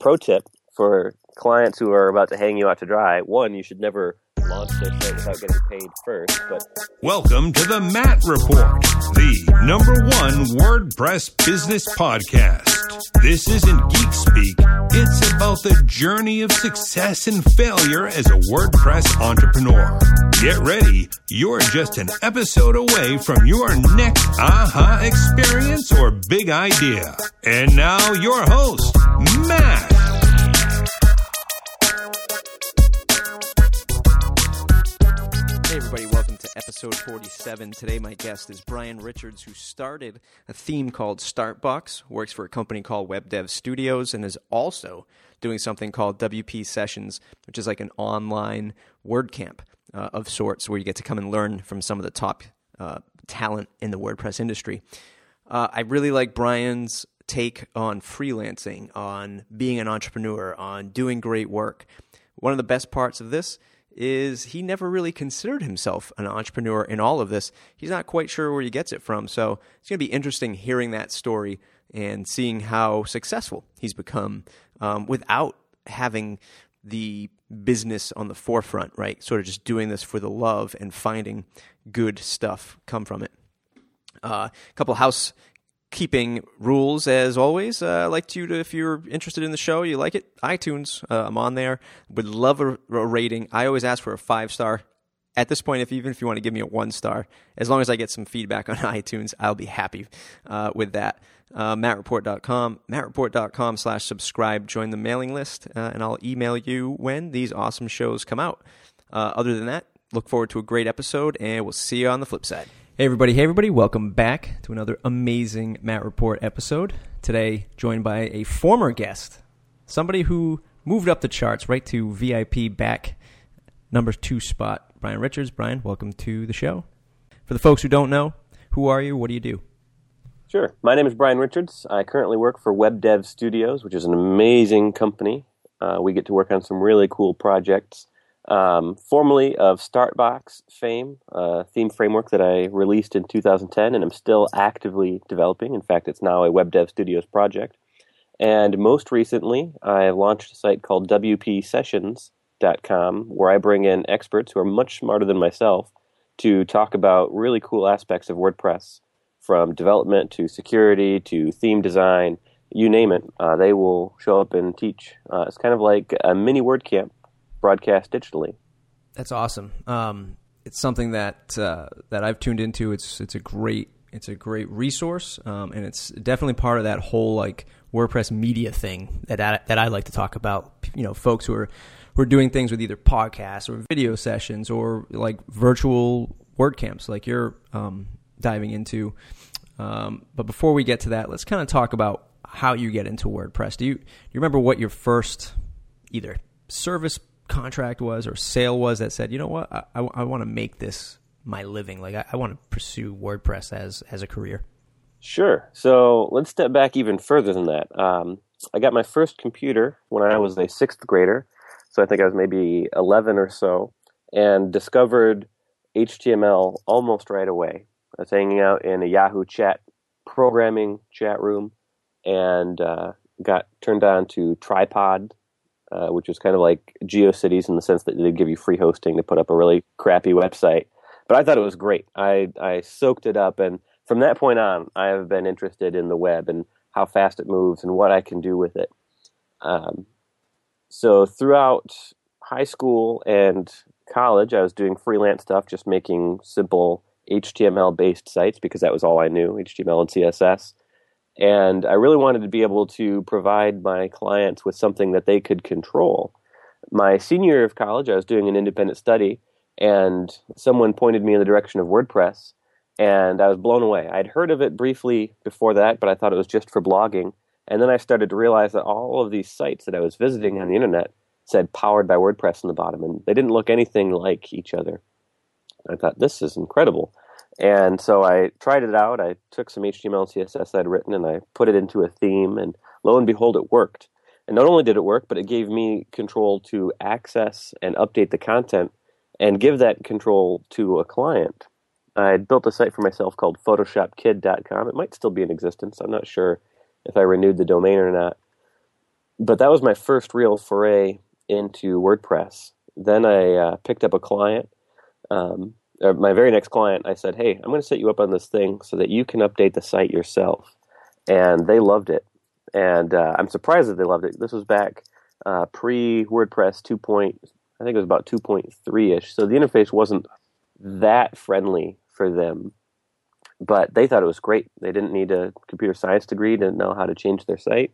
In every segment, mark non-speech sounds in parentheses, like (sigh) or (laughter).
pro tip for clients who are about to hang you out to dry: one, you should never launch their site without getting paid first. But welcome to the Matt Report, the number one WordPress business podcast. This isn't geek speak. It's about the journey of success and failure as a WordPress entrepreneur. Get ready. You're just an episode away from your next aha experience or big idea. And now your host, Matt. Episode 47. Today, my guest is Brian Richards, who started a theme called Startbox, works for a company called Web Dev Studios, and is also doing something called WP Sessions, which is like an online WordCamp uh, of sorts where you get to come and learn from some of the top uh, talent in the WordPress industry. Uh, I really like Brian's take on freelancing, on being an entrepreneur, on doing great work. One of the best parts of this is he never really considered himself an entrepreneur in all of this. He's not quite sure where he gets it from. So it's going to be interesting hearing that story and seeing how successful he's become um, without having the business on the forefront, right? Sort of just doing this for the love and finding good stuff come from it. Uh, a couple house keeping rules as always. Uh, I'd like you to, if you're interested in the show, you like it, iTunes, uh, I'm on there. Would love a, a, rating. I always ask for a five star. At this point, if even if you want to give me a one star, as long as I get some feedback on (laughs) iTunes, I'll be happy uh, with that. Uh, mattreport.com, mattreport.com slash subscribe. Join the mailing list, uh, and I'll email you when these awesome shows come out. Uh, other than that, look forward to a great episode, and we'll see you on the flip side. Hey, everybody. Hey, everybody. Welcome back to another amazing Matt Report episode. Today, joined by a former guest, somebody who moved up the charts right to VIP back number two spot, Brian Richards. Brian, welcome to the show. For the folks who don't know, who are you? What do you do? Sure. My name is Brian Richards. I currently work for Web Dev Studios, which is an amazing company. Uh, we get to work on some really cool projects um, formerly of Startbox fame, a theme framework that I released in 2010 and I'm still actively developing. In fact, it's now a Web Dev Studios project. And most recently, I have launched a site called WPSessions.com where I bring in experts who are much smarter than myself to talk about really cool aspects of WordPress from development to security to theme design, you name it. Uh, they will show up and teach. Uh, it's kind of like a mini WordCamp broadcast digitally. That's awesome. Um, it's something that uh, that I've tuned into. It's it's a great it's a great resource, um, and it's definitely part of that whole like WordPress media thing that I, that I like to talk about. You know, folks who are who are doing things with either podcasts or video sessions or like virtual WordCamps, like you're um, diving into. Um, but before we get to that, let's kind of talk about how you get into WordPress. Do you do you remember what your first either service contract was or sale was that said, you know what, I, I, I want to make this my living. Like I, I want to pursue WordPress as as a career. Sure. So let's step back even further than that. Um, I got my first computer when I was a sixth grader, so I think I was maybe eleven or so, and discovered HTML almost right away. I was hanging out in a Yahoo chat programming chat room, and uh, got turned on to Tripod uh, which was kind of like GeoCities in the sense that they give you free hosting to put up a really crappy website. But I thought it was great. I, I soaked it up, and from that point on, I have been interested in the web and how fast it moves and what I can do with it. Um, so throughout high school and college, I was doing freelance stuff, just making simple HTML based sites because that was all I knew HTML and CSS. And I really wanted to be able to provide my clients with something that they could control. My senior year of college, I was doing an independent study, and someone pointed me in the direction of WordPress, and I was blown away. I'd heard of it briefly before that, but I thought it was just for blogging. And then I started to realize that all of these sites that I was visiting on the internet said powered by WordPress on the bottom, and they didn't look anything like each other. I thought, this is incredible. And so I tried it out. I took some HTML and CSS I'd written and I put it into a theme, and lo and behold, it worked. And not only did it work, but it gave me control to access and update the content and give that control to a client. I had built a site for myself called PhotoshopKid.com. It might still be in existence. I'm not sure if I renewed the domain or not. but that was my first real foray into WordPress. Then I uh, picked up a client. Um, my very next client, I said, "Hey, I'm going to set you up on this thing so that you can update the site yourself," and they loved it. And uh, I'm surprised that they loved it. This was back uh, pre WordPress 2. Point, I think it was about 2.3 ish. So the interface wasn't that friendly for them, but they thought it was great. They didn't need a computer science degree to know how to change their site,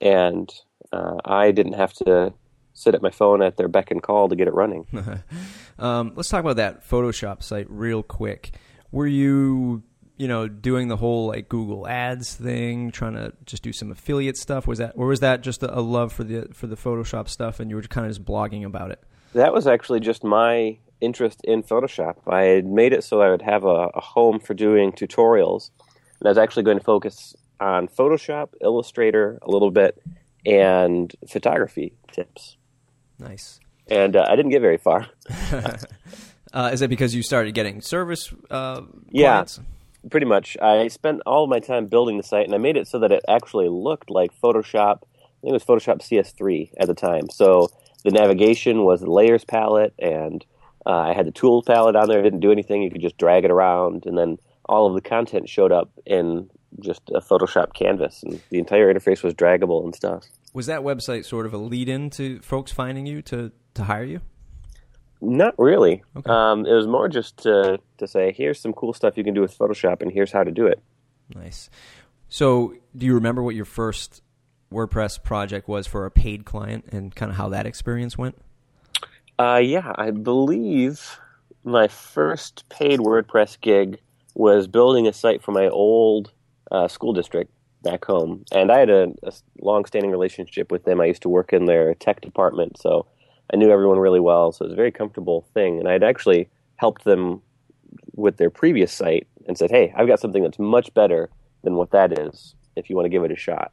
and uh, I didn't have to sit at my phone at their beck and call to get it running. (laughs) um, let's talk about that Photoshop site real quick. Were you you know, doing the whole like Google Ads thing, trying to just do some affiliate stuff? Was that, or was that just a, love for the for the Photoshop stuff, and you were kind of just blogging about it? That was actually just my interest in Photoshop. I had made it so I would have a, a home for doing tutorials, and I was actually going to focus on Photoshop, Illustrator a little bit, and photography tips. Nice. And uh, I didn't get very far. (laughs) (laughs) uh, is it because you started getting service? Uh, yeah. Clients? pretty much. I spent all of my time building the site, and I made it so that it actually looked like Photoshop. I think it was Photoshop CS3 at the time. So the navigation was the layers palette, and uh, I had the tools palette on there. It didn't do anything. You could just drag it around, and then all of the content showed up in just a Photoshop canvas, and the entire interface was draggable and stuff. Was that website sort of a lead in to folks finding you to, to hire you? Not really. Okay. Um, it was more just to to say, here's some cool stuff you can do with Photoshop, and here's how to do it. Nice. So, do you remember what your first WordPress project was for a paid client, and kind of how that experience went? Uh, yeah, I believe my first paid WordPress gig was building a site for my old uh, school district back home, and I had a, a long-standing relationship with them. I used to work in their tech department, so I knew everyone really well, so it was a very comfortable thing. And I'd actually helped them with their previous site and said, "Hey, I've got something that's much better than what that is. If you want to give it a shot."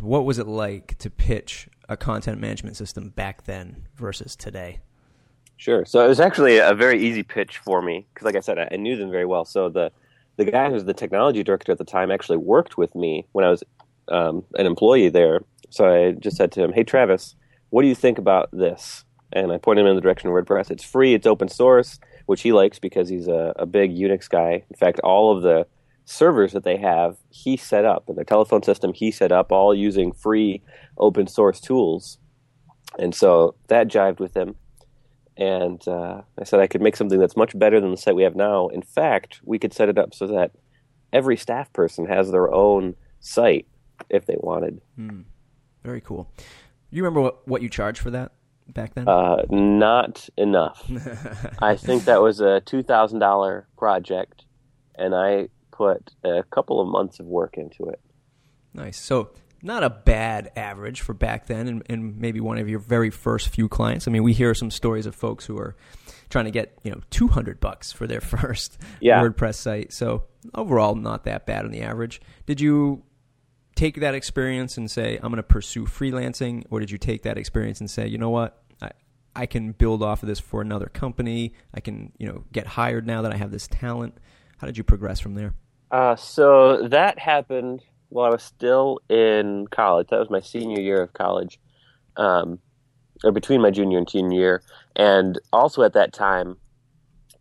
What was it like to pitch a content management system back then versus today? Sure. So it was actually a very easy pitch for me because, like I said, I, knew them very well. So the the guy who was the technology director at the time actually worked with me when I was um, an employee there. So I just said to him, "Hey, Travis, what do you think about this? And I pointed him in the direction of WordPress. It's free, it's open source, which he likes because he's a, a big Unix guy. In fact, all of the servers that they have, he set up, and their telephone system, he set up, all using free open source tools. And so that jived with him. And uh, I said I could make something that's much better than the site we have now. In fact, we could set it up so that every staff person has their own site if they wanted. Hmm. Very cool. You remember what, what you charged for that back then? Uh, not enough. (laughs) I think that was a two thousand dollar project, and I put a couple of months of work into it. Nice. So not a bad average for back then, and, and maybe one of your very first few clients. I mean, we hear some stories of folks who are trying to get you know two hundred bucks for their (laughs) first yeah. WordPress site. So overall, not that bad on the average. Did you take that experience and say, I'm going to pursue freelancing? Or did you take that experience and say, you know what? I, I can build off of this for another company. I can, you know, get hired now that I have this talent. How did you progress from there? Uh, so that happened while I was still in college. That was my senior year of college, um, or between my junior and senior year. And also at that time,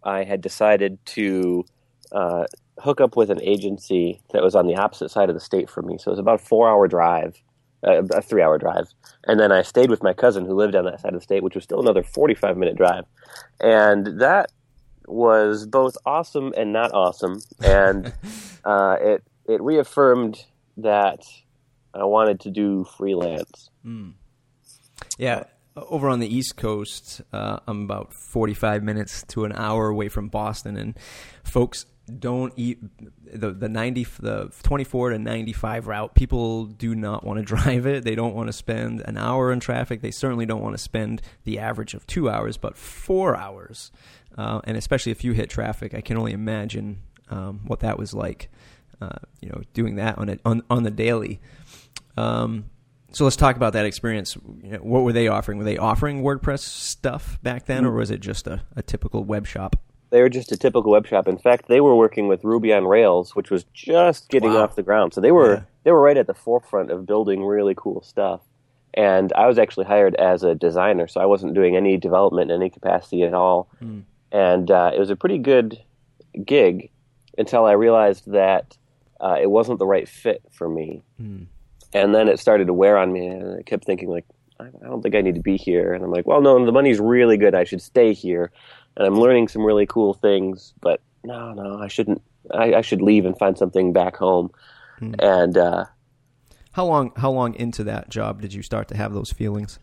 I had decided to uh, hook up with an agency that was on the opposite side of the state from me. So it was about a four hour drive, uh, a three hour drive. And then I stayed with my cousin who lived on that side of the state, which was still another 45 minute drive. And that was both awesome and not awesome. And (laughs) uh, it, it reaffirmed that I wanted to do freelance. Mm. Yeah. Over on the East Coast, uh, I'm about 45 minutes to an hour away from Boston, and folks don't eat the the 90 the 24 to 95 route people do not want to (laughs) drive it they don't want to spend an hour in traffic they certainly don't want to spend the average of two hours but four hours uh, and especially if you hit traffic i can only imagine um, what that was like uh, you know doing that on, a, on, on the daily um, so let's talk about that experience. You know, what were they offering? Were they offering WordPress stuff back then, or was it just a, a typical web shop? They were just a typical web shop. In fact, they were working with Ruby on Rails, which was just getting Wow. off the ground. So they were Yeah. they were right at the forefront of building really cool stuff. And I was actually hired as a designer, so I wasn't doing any development in any capacity at all. Hmm. And uh, it was a pretty good gig until I realized that uh, it wasn't the right fit for me. Hmm. And then it started to wear on me, and I kept thinking like, I don't think I need to be here. And I'm like, well, no, the money's really good. I should stay here. And I'm learning some really cool things, but no, no, I shouldn't. I, I should leave and find something back home. And uh, How long how long into that job did you start to have those feelings?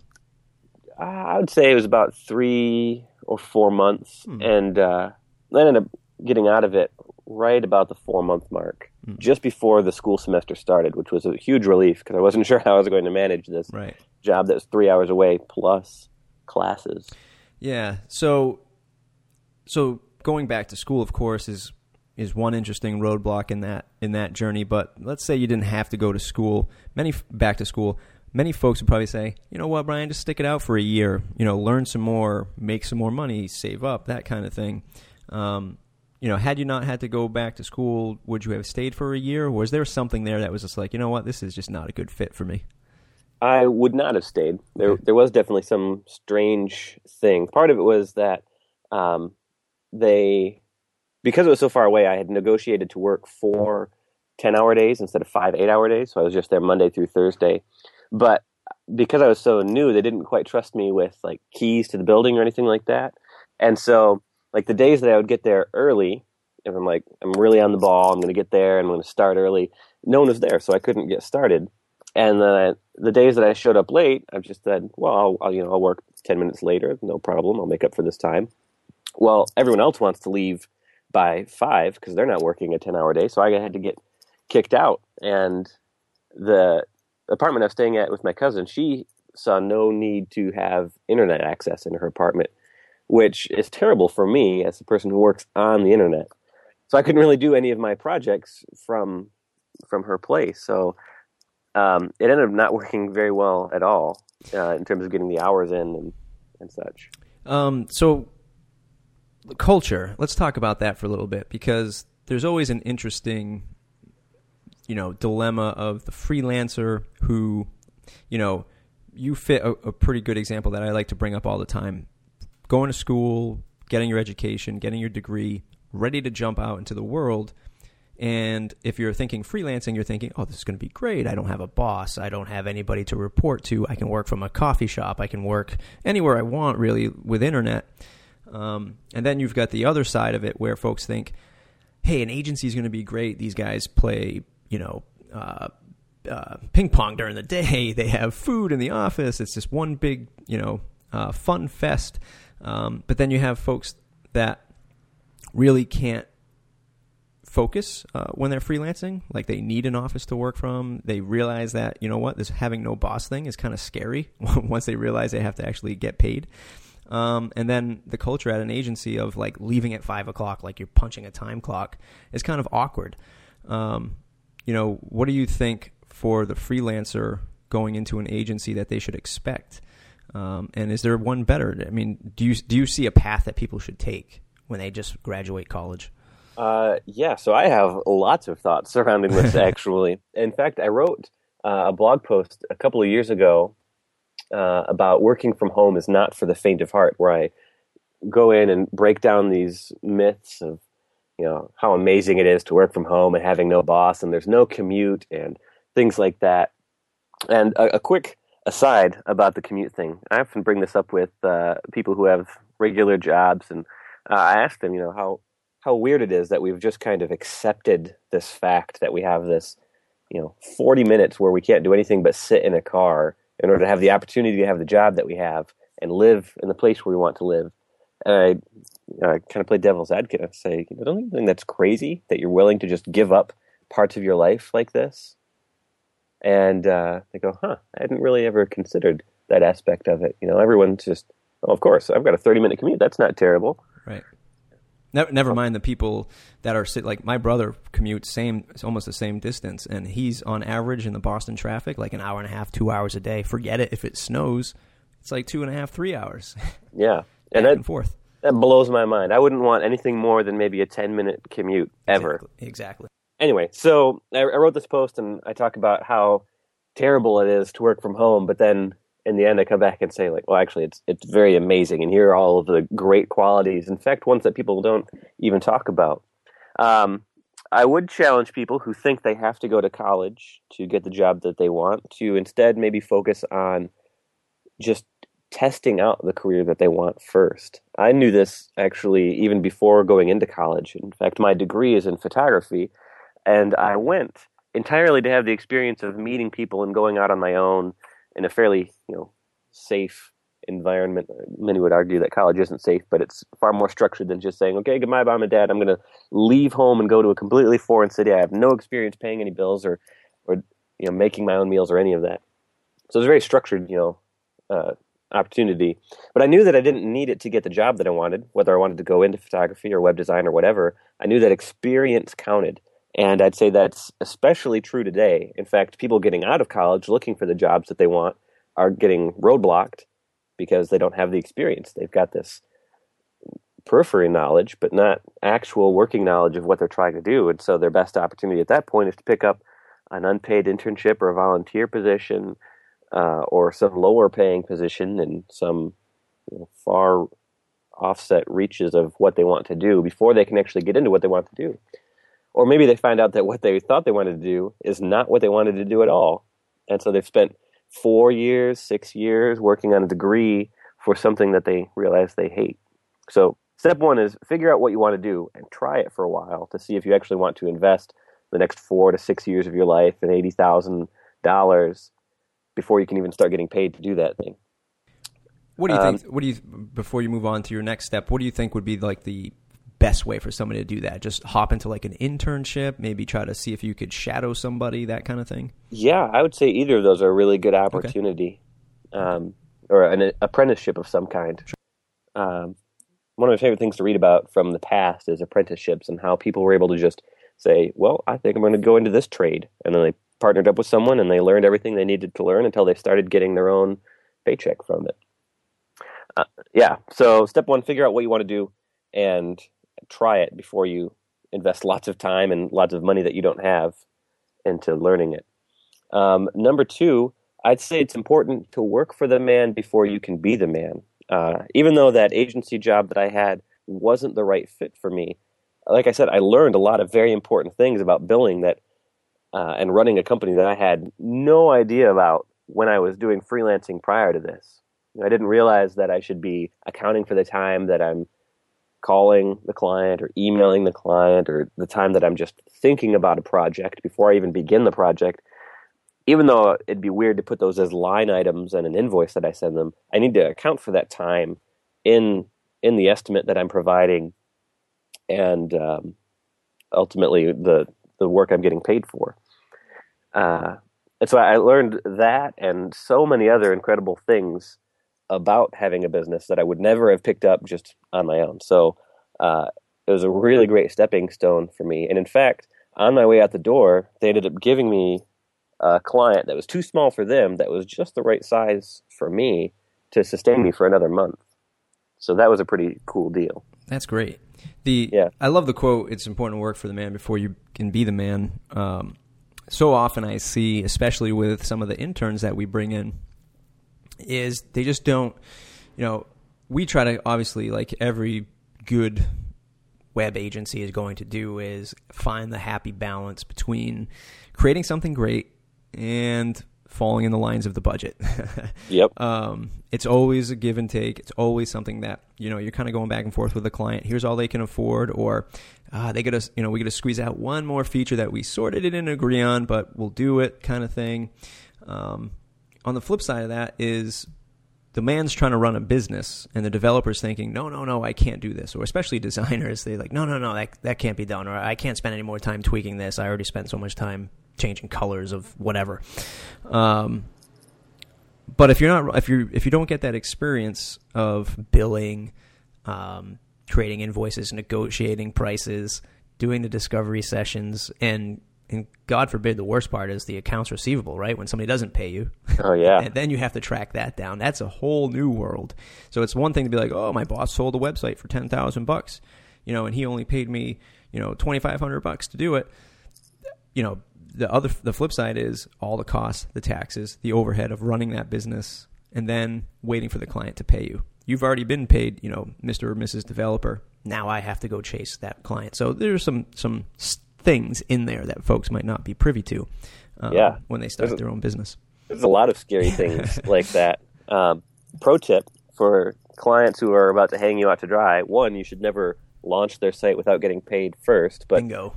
I would say it was about three or four months, and uh, I ended up getting out of it right about the four month mark, just before the school semester started, which was a huge relief because I wasn't (laughs) sure how I was going to manage this Right. job that was three hours away plus classes. Yeah. So so going back to school of course is is one interesting roadblock in that in that journey, but let's say you didn't have to go to school, many back to school, many folks would probably say, "You know what, Brian, just stick it out for a year, you know, learn some more, make some more money, save up, that kind of thing." Um you know, had you not had to go back to school, would you have stayed for a year? Or was there something there that was just like, you know what, this is just not a good fit for me? I would not have stayed. There, Okay. there was definitely some strange thing. Part of it was that um, they, because it was so far away, I had negotiated to work four 10 hour days instead of five eight hour days. So I was just there Monday through Thursday. But because I was so new, they didn't quite trust me with like keys to the building or anything like that. And so, like the days that I would get there early, if I'm like, I'm really on the ball, I'm going to get there, and I'm going to start early, no one was there. So I couldn't get started. And the days that I showed up late, I've just said, well, I'll, I'll, you know, I'll work 10 minutes later, no problem. I'll make up for this time. Well, everyone else wants to leave by five because they're not working a 10 hour day. So I had to get kicked out. And the apartment I was staying at with my cousin, she saw no need to have internet access in her apartment, which is terrible for me as a person who works on the internet. So I couldn't really do any of my projects from from her place. So um, it ended up not (laughs) working very well at all uh, in terms of getting the hours in and, and such. Um, so, culture. Let's talk about that for a little bit because there's always an interesting, you know, dilemma of the freelancer who, you know, you fit a, a pretty good example that I like to bring up all the time. Going to school, getting your education, getting your degree, ready to jump out into the world. And if you're thinking freelancing, you're thinking, oh, this is going to be great. I don't have a boss. I don't have anybody to report to. I can work from a coffee shop. I can work anywhere I want, really, with internet. Um, and then you've got the other side of it where folks think, hey, an agency is going to be great. These guys play, you know, uh, uh, ping pong during the day. (laughs) They have food in the office. It's just one big, you know, uh, fun fest. Um, but then you have folks that really can't focus uh, when they're freelancing. Like they need an office to work from. They realize that you know what this having no boss thing is kind of scary (laughs) once they realize they have to actually get paid. Um, and then the culture at an agency of like leaving at five o'clock, like you're punching a time clock, is kind of awkward. Um, you know, what do you think for the freelancer going into an agency that they should expect? Um, and is there one better? I mean, do you do you see a path that people should take when they just graduate college? Uh, yeah, so I have lots of thoughts (laughs) surrounding this. (laughs) Actually, in fact, I wrote uh, a blog post a couple of years ago uh, about working from home is not for the faint of heart, where I go in and break down these myths of you know how amazing it is to work from home and having no boss and there's no commute and things like that. And a, a quick aside about the commute thing, I often bring this up with uh, people who have regular jobs, and uh, I ask them, you know, how how weird it is that we've just kind of accepted this fact that we have this, you know, 40 minutes where we can't do anything but sit in a car in order to have the opportunity to have the job that we have and live in the place where we want to live. And I, I kind of play devil's advocate and say, you know, don't you think that's crazy that you're willing to just give up parts of your life like this? And uh, they go, huh, I hadn't really ever considered that aspect of it. You know, everyone's just, oh, of course, I've got a 30 minute commute. That's not terrible. Right. Never, never mind the people that are sit like my brother commutes same it's almost the same distance and he's on average in the Boston traffic like an hour and a half two hours a day forget it if it snows it's like two and a half three hours (laughs) Yeah. back And and, that, forth That blows my mind. I wouldn't want anything more than maybe a 10 minute commute ever. Exactly. exactly. Anyway, so I, I wrote this post and I talk about how terrible it is to work from home, but then in the end I come back and say like, well, actually it's it's very amazing and here are all of the great qualities. In fact, ones that people don't even talk about. Um, I would challenge people who think they have to go to college to get the job that they want to instead maybe focus on just testing out the career that they want first. I knew this actually even before going into college. In fact, my degree is in photography, and I went entirely to have the experience of meeting people and going out on my own in a fairly, you know, safe environment. Many would argue that college isn't safe, but it's far more structured than just saying, "Okay, goodbye, mom and dad. I'm going to leave home and go to a completely foreign city. I have no experience paying any bills or, or you know, making my own meals or any of that." So it's a very structured, you know, uh, opportunity. But I knew that I didn't need it to get the job that I wanted, whether I wanted to go into photography or web design or whatever. I knew that experience counted. And I'd say that's especially true today. In fact, people getting out of college looking for the jobs that they want are getting roadblocked because they don't have the experience. They've got this periphery knowledge, but not actual working knowledge of what they're trying to do. And so their best opportunity at that point is to pick up an unpaid internship or a volunteer position uh, or some lower paying position in some you know, far offset reaches of what they want to do before they can actually get into what they want to do. Or maybe they find out that what they thought they wanted to do is not what they wanted to do at all. And so they've spent four years, six years working on a degree for something that they realize they hate. So, step one is figure out what you want to do and try it for a while to see if you actually want to invest the next four to six years of your life and $80,000 before you can even start getting paid to do that thing. What do you um, think? What do you before you move on to your next step? What do you think would be like the best way for somebody to do that? Just hop into like an internship, maybe try to see if you could shadow somebody, that kind of thing. Yeah, I would say either of those are a really good opportunity, okay. um, or an apprenticeship of some kind. Sure. Um, one of my favorite things to read about from the past is apprenticeships and how people were able to just say, "Well, I think I'm going to go into this trade," and then they partnered up with someone and they learned everything they needed to learn until they started getting their own paycheck from it. Uh, yeah. So step one, figure out what you want to do and try it before you invest lots of time and lots of money that you don't have into learning it. Um, number two, I'd say it's important to work for the man before you can be the man. Uh, even though that agency job that I had wasn't the right fit for me, like I said, I learned a lot of very important things about billing that uh, and running a company that I had no idea about when I was doing freelancing prior to this. I didn't realize that I should be accounting for the time that I'm calling the client or emailing the client or the time that I'm just thinking about a project before I even begin the project. Even though it'd be weird to put those as line items and an invoice that I send them, I need to account for that time in in the estimate that I'm providing, and um, ultimately the the work I'm getting paid for. Uh, and so I learned that and so many other incredible things about having a business that I would never have picked up just on my own. So uh, it was a really great stepping stone for me. And in fact, on my way out the door, they ended up giving me a client that was too small for them, that was just the right size for me to sustain me for another month. So that was a pretty cool deal. That's great. The yeah. I love the quote. It's important to work for the man before you can be the man. Um, so often I see, especially with some of the interns that we bring in, is they just don't, you know, we try to obviously, like every good web agency is going to do, is find the happy balance between creating something great and falling in the lines of the budget. (laughs) yep. Um, it's always a give and take. It's always something that you know you're kind of going back and forth with the client. Here's all they can afford, or uh, they got to you know we got to squeeze out one more feature that we sort of didn't agree on, but we'll do it, kind of thing. Um, on the flip side of that is the man's trying to run a business and the developer's thinking, no, no, no, I can't do this. Or especially (laughs) designers, they like, no, no, no, that, that can't be done. Or I can't spend any more time tweaking this. I already spent so much time changing colors of whatever. Um, but if you're not, if you if you don't get that experience of billing, um, creating invoices, negotiating prices, doing the discovery sessions, and and God forbid the worst part is the accounts receivable, right? When somebody doesn't pay you. (laughs) Oh yeah. and (laughs) then you have to track that down. That's a whole new world. So it's one thing to be like, "Oh, my boss sold a website for 10,000 bucks." You know, and he only paid me, you know, 2500 bucks to do it. You know, the other the flip side is all the costs, the taxes, the overhead of running that business and then waiting for the client to pay you. You've already been paid, you know, Mr. or Mrs. developer. Now I have to go chase that client. So there's some some things in there that folks might not be privy to um, Yeah. when they start There's their own business. There's a lot of scary (laughs) things like that. Um, pro tip for clients who are about to hang you out to dry: one, you should never launch their site without getting paid first. But Bingo.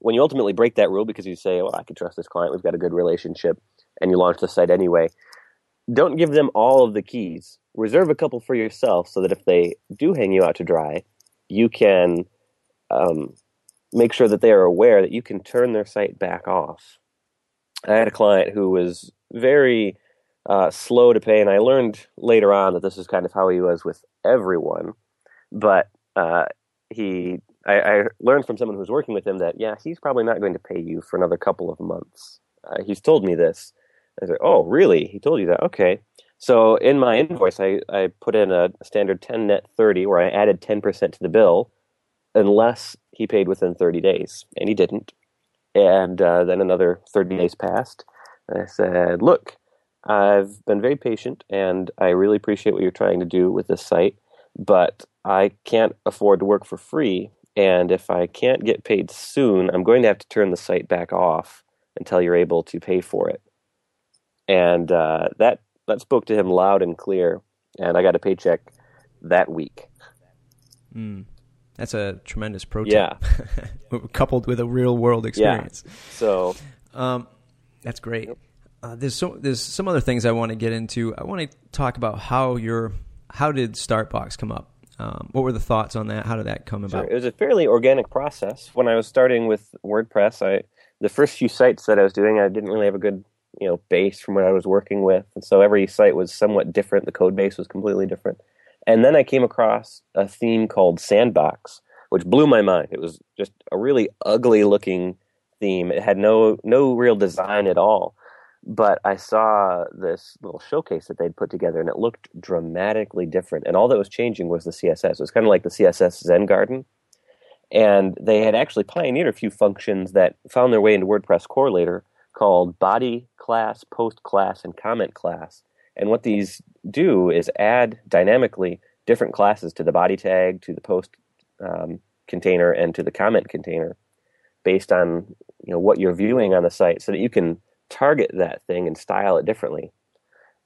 when you ultimately break that rule because you say, "Well, I can trust this client. We've got a good relationship," and you launch the site anyway, don't give them all of the keys. Reserve a couple for yourself so that if they do hang you out to dry, you can um, make sure that they are aware that you can turn their site back off. I had a client who was very uh, slow to pay, and I learned later on that this is kind of how he was with everyone. But uh, he, I, I learned from someone who was working with him that yeah, he's probably not going to pay you for another couple of months. Uh, he's told me this. I said, "Oh, really? He told you that? Okay." So in my invoice, I, I put in a standard 10 net 30 where I added 10% to the bill unless he paid within 30 days, and he didn't. And uh, then another 30 days passed. And I said, Look, I've been very patient, and I really appreciate what you're trying to do with this site, but I can't afford to work for free. And if I can't get paid soon, I'm going to have to turn the site back off until you're able to pay for it. And uh, that that spoke to him loud and clear. And I got a paycheck that week. Mm. That's a tremendous pro tip. Yeah. (laughs) Coupled with a real world experience. Yeah. So Um, that's great. Uh, there's so there's some other things I want to get into. I want to talk about how your how did Startbox come up? Um, what were the thoughts on that? How did that come Sure. about? It was a fairly organic process. When I was starting with WordPress, I the first few sites that I was doing, I didn't really have a good you know base from what I was working with, and so every site was somewhat different. The code base was completely different. And then I came across a theme called Sandbox, which blew my mind. It was just a really ugly looking theme. It had no no real design at all. But I saw this little showcase that they'd put together, and it looked dramatically different. And all that was changing was the CSS. It was kind of like the CSS Zen Garden, and they had actually pioneered a few functions that found their way into WordPress core later, called body class, post class, and comment class. And what these do is add dynamically different classes to the body tag, to the post um, container, and to the comment container, based on you know what you're viewing on the site, so that you can target that thing and style it differently.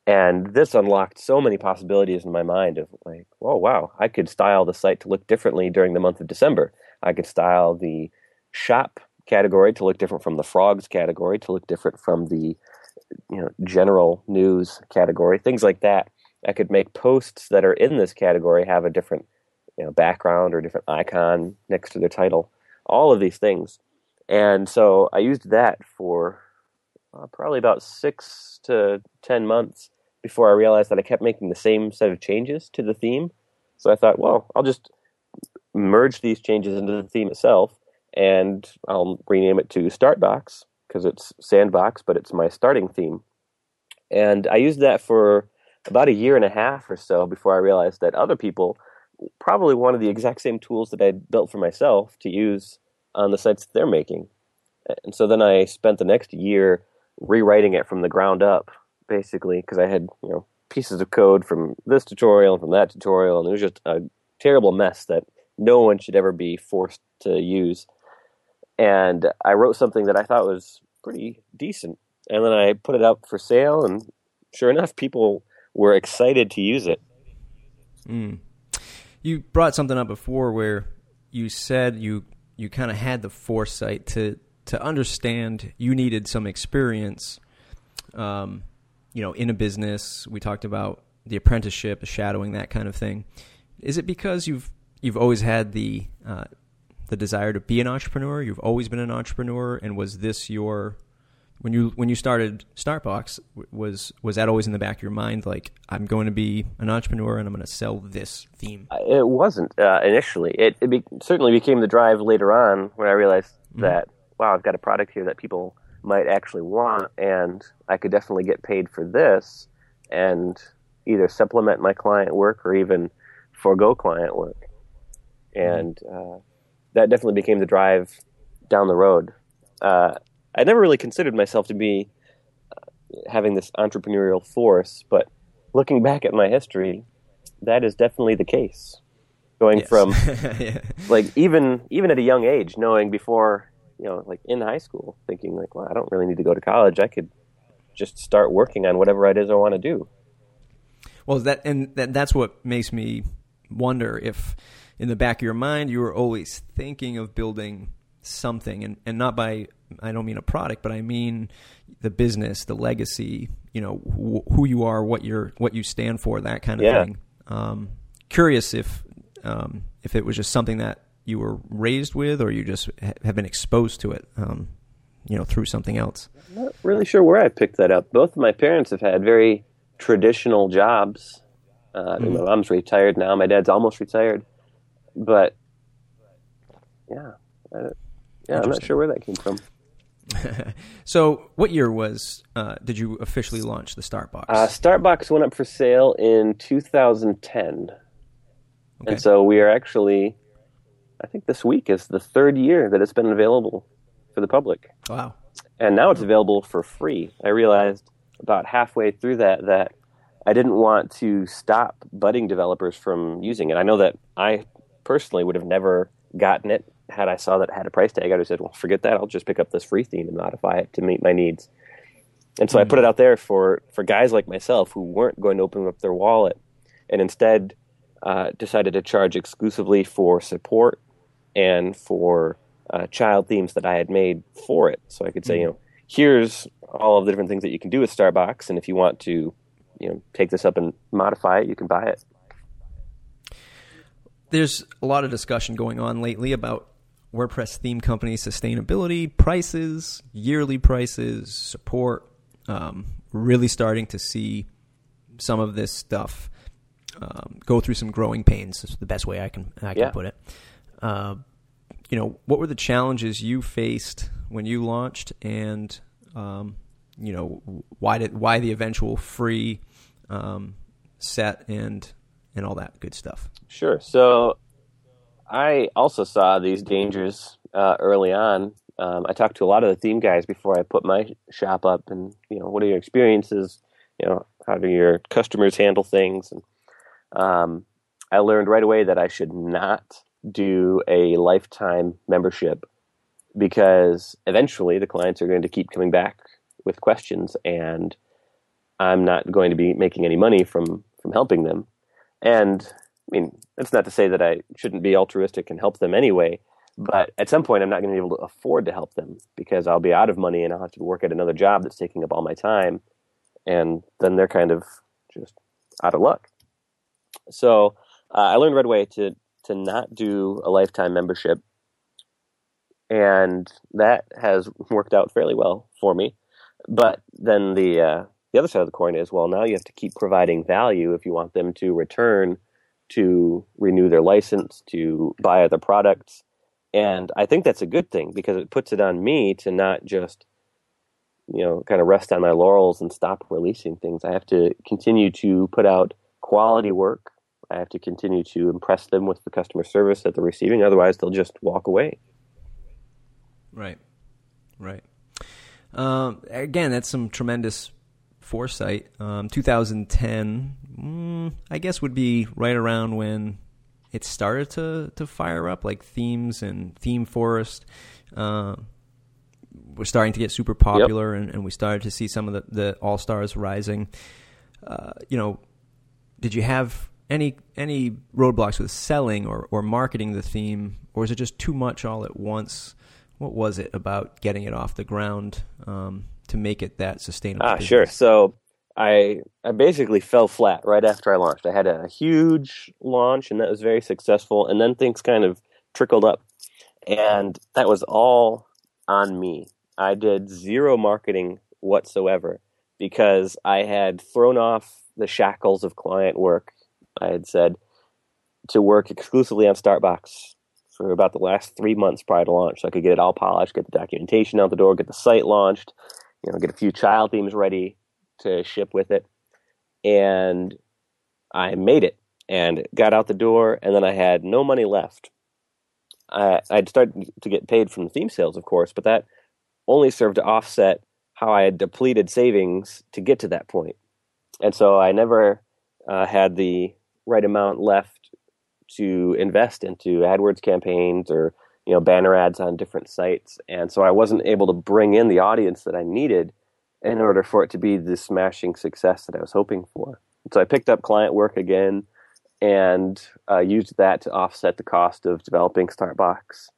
And this unlocked so many possibilities in my mind of like, oh wow, I could style the site to look differently during the month of December. I could style the shop category to look different from the frogs category, to look different from the you know general news category, things like that. I could make posts that are in this category have a different you know background or different icon next to their title. All of these things. And so I used that for uh, probably about six to ten months before I realized that I kept making the same set of changes to the theme. So I thought, well, I'll just merge these changes into the theme itself, and I'll rename it to Startbox because it's Sandbox, but it's my starting theme. And I used that for about a year and a half or so before I realized that other people probably wanted the exact same tools that I'd built for myself to use on the sites that they're making. And so then I spent the next year rewriting it from the ground up, basically, because I had you know pieces of code from this tutorial and from that tutorial, and it was just a terrible mess that no one should ever be forced to use. And I wrote something that I thought was pretty decent, and then I put it up for sale, and sure enough, people were excited to use it. Mm. You brought something up before where you said you you kind of had the foresight to to understand you needed some experience, um, you know, in a business. We talked about the apprenticeship, shadowing, that kind of thing. Is it because you've you've always had the uh, the desire to be an entrepreneur? You've always been an entrepreneur, and was this your when you when you started Startbox was was that always in the back of your mind like I'm going to be an entrepreneur and I'm going to sell this theme? Uh, It wasn't uh, initially. It, it be, certainly became the drive later on when I realized that wow, I've got a product here that people might actually want, and I could definitely get paid for this, and either supplement my client work or even forego client work. And uh, that definitely became the drive down the road. Uh, I never really considered myself to be uh, having this entrepreneurial force, but looking back at my history, that is definitely the case. Going Yes. from (laughs) yeah. like even even at a young age, knowing before you know, like in high school, thinking like, well, I don't really need to go to college. I could just start working on whatever it is I want to do. Well, that and that, that's what makes me wonder if, in the back of your mind, you were always thinking of building something, and, and not by I don't mean a product, but I mean the business, the legacy. You know wh- who you are, what you're, what you stand for, that kind of Yeah. thing. Um, curious if um, if it was just something that you were raised with, or you just ha- have been exposed to it. Um, you know, through something else. I'm Not really sure where I picked that up. Both of my parents have had very traditional jobs. Uh, mean, My mom's retired now. My dad's almost retired, but yeah, I, yeah, I'm not sure where that came from. (laughs) so, what year was uh, did you officially launch the Startbox? Uh, Startbox went up for sale in 2010, Okay. and so we are actually, I think this week is the third year that it's been available for the public, wow. and now it's available for free. I realized about halfway through that that I didn't want to stop budding developers from using it. I know that I personally would have never gotten it had I saw that it had a price tag. I would have said, "Well, forget that. I'll just pick up this free theme and modify it to meet my needs." And so I put it out there for for guys like myself who weren't going to open up their wallet, and instead uh, decided to charge exclusively for support and for uh, child themes that I had made for it. So I could say, you know, here's all of the different things that you can do with Startbox, and if you want to, you know, take this up and modify it, you can buy it. There's a lot of discussion going on lately about WordPress theme company sustainability, prices, yearly prices, support. Um, really starting to see some of this stuff um, go through some growing pains. Is the best way I can I can Yeah. put it. Uh, you know, what were the challenges you faced when you launched, and um, you know why did why the eventual free um, set and and all that good stuff. Sure. So I also saw these dangers uh, early on. Um, I talked to a lot of the theme guys before I put my shop up, and you know, what are your experiences? You know, how do your customers handle things? And um, I learned right away that I should not do a lifetime membership because eventually the clients are going to keep coming back with questions, and I'm not going to be making any money from from helping them. And I mean, that's not to say that I shouldn't be altruistic and help them anyway, but at some point I'm not going to be able to afford to help them because I'll be out of money and I'll have to work at another job that's taking up all my time. And then they're kind of just out of luck. So uh, I learned right away to, to not do a lifetime membership. And that has worked out fairly well for me. But then the, uh, the other side of the coin is well, now you have to keep providing value if you want them to return to renew their license, to buy other products. And I think that's a good thing because it puts it on me to not just, you know, kind of rest on my laurels and stop releasing things. I have to continue to put out quality work. I have to continue to impress them with the customer service that they're receiving. Otherwise, they'll just walk away. Right, right. Um, again, that's some tremendous foresight. Um, 2010, mm, I guess, would be right around when it started to to fire up, like themes and theme forest. Uh, were starting to get super popular, and, and we started to see some of the, the all stars rising. Uh, you know, did you have any any roadblocks with selling or, or marketing the theme, or is it just too much all at once? What was it about getting it off the ground um, to make it that sustainable? Ah, business? sure. So I I basically fell flat right after I launched. I had a huge launch, and that was very successful. And then things kind of trickled up, and that was all on me. I did zero marketing whatsoever because I had thrown off the shackles of client work. I had said to work exclusively on Startbox for about the last three months prior to launch, so I could get it all polished, get the documentation out the door, get the site launched, you know, get a few child themes ready to ship with it, and I made it and got out the door, and then I had no money left. I, I'd started to get paid from the theme sales, of course, but that only served to offset how I had depleted savings to get to that point. And so I never uh, had the right amount left to invest into AdWords campaigns or you know banner ads on different sites, and so I wasn't able to bring in the audience that I needed in order for it to be the smashing success that I was hoping for. So I picked up client work again and uh, used that to offset the cost of developing Startbox,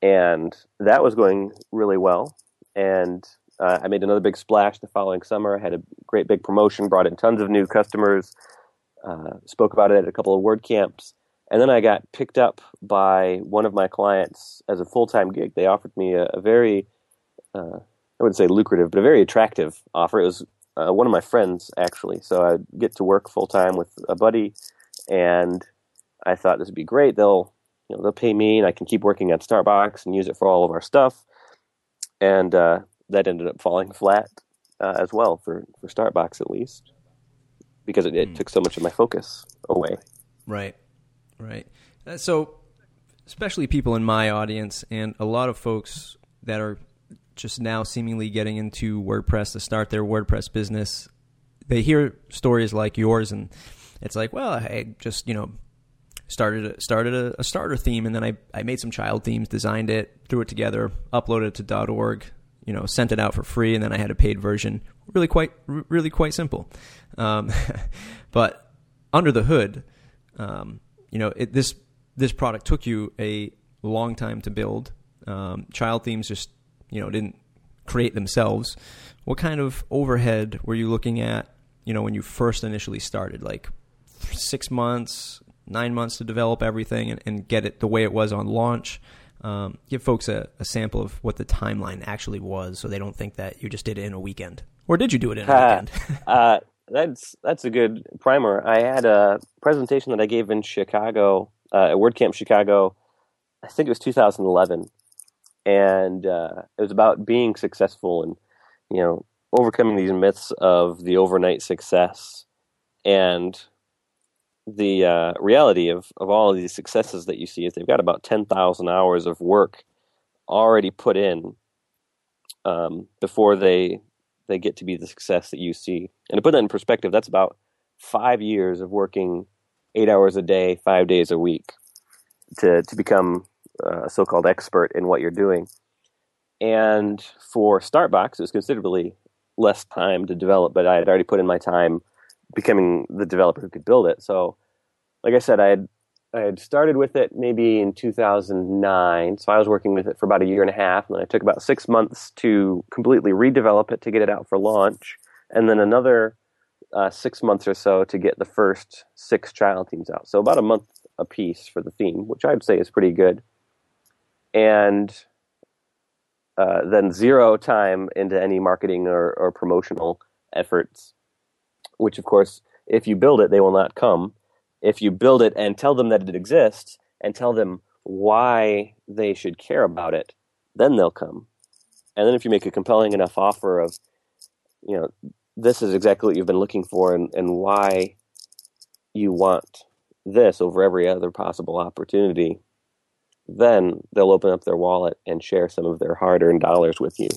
and that was going really well. And uh, I made another big splash the following summer. I had a great big promotion, brought in tons of new customers, uh, spoke about it at a couple of WordCamps, and then I got picked up by one of my clients as a full time gig. They offered me a, a very, uh, I wouldn't say lucrative, but a very attractive offer. It was uh, one of my friends actually, so I get to work full time with a buddy, and I thought this would be great. They'll, you know, they'll pay me, and I can keep working at Startbox and use it for all of our stuff. And uh, that ended up falling flat uh, as well for for Startbox at least, because it, it mm. took so much of my focus away. Right, right. Uh, so, especially people in my audience, and a lot of folks that are just now seemingly getting into WordPress to start their WordPress business, they hear stories like yours, and it's like, well, I just you know started a, started a, a, starter theme, and then I I made some child themes, designed it, threw it together, uploaded it to .org, you know, sent it out for free, and then I had a paid version. Really quite, really quite simple. Um, (laughs) but under the hood, um, you know, it, this this product took you a long time to build. Um, child themes just, you know, didn't create themselves. What kind of overhead were you looking at? You know, when you first initially started, like six months, nine months to develop everything and, and get it the way it was on launch um, give folks a, a, sample of what the timeline actually was, so they don't think that you just did it in a weekend, or did you do it in a (laughs) weekend? uh, (laughs) that's that's a good primer. I had a presentation that I gave in Chicago uh, at WordCamp Chicago. I think it was 2011, and uh, it was about being successful and you know overcoming these myths of the overnight success and the uh, reality of, of all of these successes that you see is they've got about 10,000 hours of work already put in um, before they they get to be the success that you see. And to put that in perspective, that's about five years of working eight hours a day, five days a week to, to become uh, a so called expert in what you're doing. And for Startbox, it was considerably less time to develop, but I had already put in my time becoming the developer who could build it. So, like I said, I had I had started with it maybe in 2009. So I was working with it for about a year and a half, and then I took about six months to completely redevelop it to get it out for launch, and then another uh, six months or so to get the first six child themes out. So about a month a piece for the theme, which I'd say is pretty good. And uh, then zero time into any marketing or, or promotional efforts which of course, if you build it, they will not come. If you build it and tell them that it exists and tell them why they should care about it, then they'll come. And then if you make a compelling enough offer of, you know, this is exactly what you've been looking for and, and why you want this over every other possible opportunity, then they'll open up their wallet and share some of their hard earned dollars with you.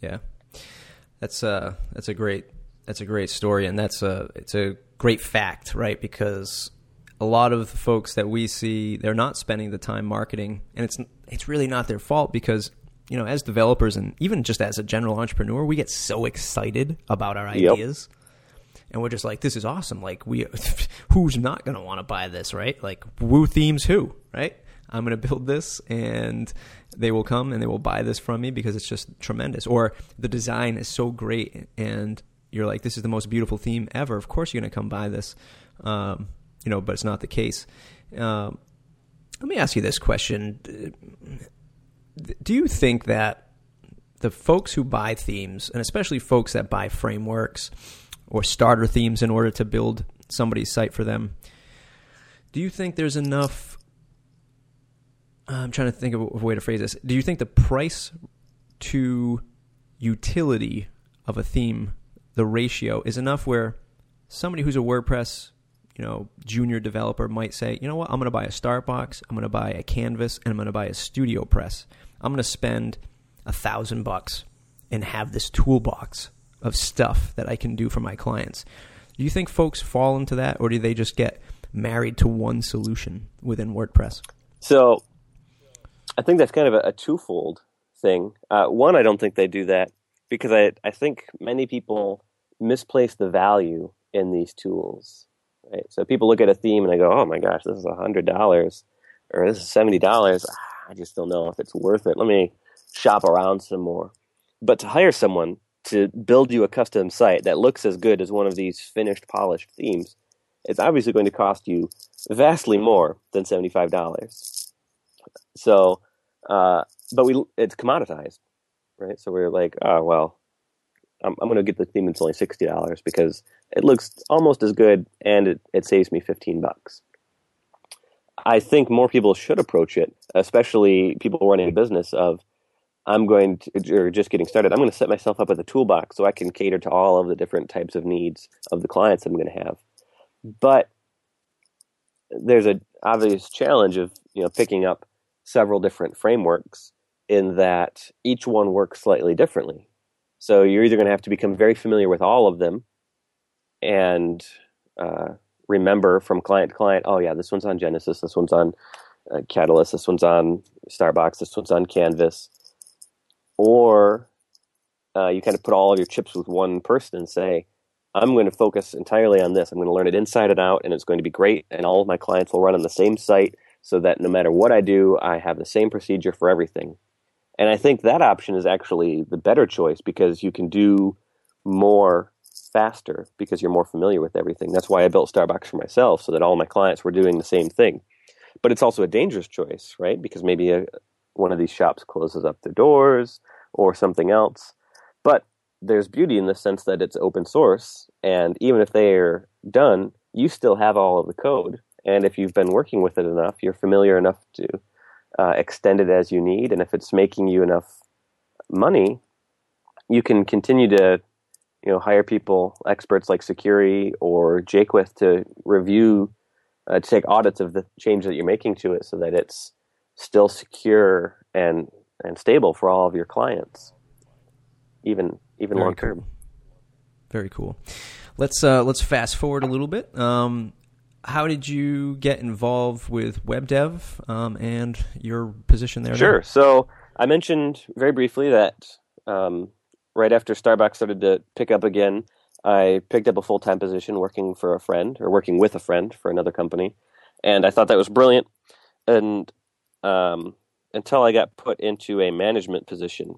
Yeah. That's uh that's a great that's a great story, and that's a it's a great fact, right? Because a lot of the folks that we see, they're not spending the time marketing, and it's it's really not their fault because you know, as developers and even just as a general entrepreneur, we get so excited about our ideas. Yep. And we're just like, this is awesome. Like, we, (laughs) who's not going to want to buy this, right? Like, WooThemes who, right? I'm going to build this and they will come and they will buy this from me because it's just tremendous. Or the design is so great and you're like, this is the most beautiful theme ever. Of course, you're going to come buy this, um, you know, but it's not the case. Um, let me ask you this question: Do you think that the folks who buy themes, and especially folks that buy frameworks or starter themes in order to build somebody's site for them, do you think there's enough I'm trying to think of a way to phrase this. Do you think the price to utility of a theme, the ratio, is enough where somebody who's a WordPress, you know, junior developer might say, you know what, I'm going to buy a Startbox, I'm going to buy a Canvas, and I'm going to buy a Studio Press. I'm going to spend a thousand bucks and have this toolbox of stuff that I can do for my clients. Do you think folks fall into that, or do they just get married to one solution within WordPress? So, I think that's kind of a, a twofold thing. Uh, one, I don't think they do that because I I think many people misplace the value in these tools. Right? So people look at a theme and they go, "Oh my gosh, this is hundred dollars, or this is seventy dollars. I just don't know if it's worth it. Let me shop around some more." But to hire someone to build you a custom site that looks as good as one of these finished, polished themes, it's obviously going to cost you vastly more than seventy-five dollars. So, uh, but we it's commoditized, right? So we're like, oh well, I'm, I'm going to get the theme that's only sixty dollars because it looks almost as good and it, it saves me fifteen bucks. I think more people should approach it, especially people running a business of I'm going to, or just getting started, I'm going to set myself up with a toolbox so I can cater to all of the different types of needs of the clients I'm going to have. But there's an obvious challenge of you know picking up several different frameworks in that each one works slightly differently. So you're either going to have to become very familiar with all of them and uh, remember from client to client, oh yeah, this one's on Genesis, this one's on uh, Catalyst, this one's on Startbox, this one's on Canvas, or uh, you kind of put all of your chips with one person and say, I'm going to focus entirely on this. I'm going to learn it inside and out, and it's going to be great. And all of my clients will run on the same site so that no matter what I do, I have the same procedure for everything. And I think that option is actually the better choice because you can do more faster because you're more familiar with everything. That's why I built Startbox for myself so that all my clients were doing the same thing. But it's also a dangerous choice, right? Because maybe a, one of these shops closes up their doors or something else. But there's beauty in the sense that it's open source, and even if they're done, you still have all of the code. And if you've been working with it enough, you're familiar enough to uh, extend it as you need. And if it's making you enough money, you can continue to, you know, hire people, experts like Sucuri or Jaquith to review, uh, to take audits of the change that you're making to it, so that it's still secure and and stable for all of your clients, even even long term. Cool. Very cool. Let's uh, let's fast forward a little bit. Um, how did you get involved with web dev um, and your position there? Sure. Now? So I mentioned very briefly that um, right after Startbox started to pick up again, I picked up a full time position working for a friend or working with a friend for another company, and I thought that was brilliant. And um, until I got put into a management position,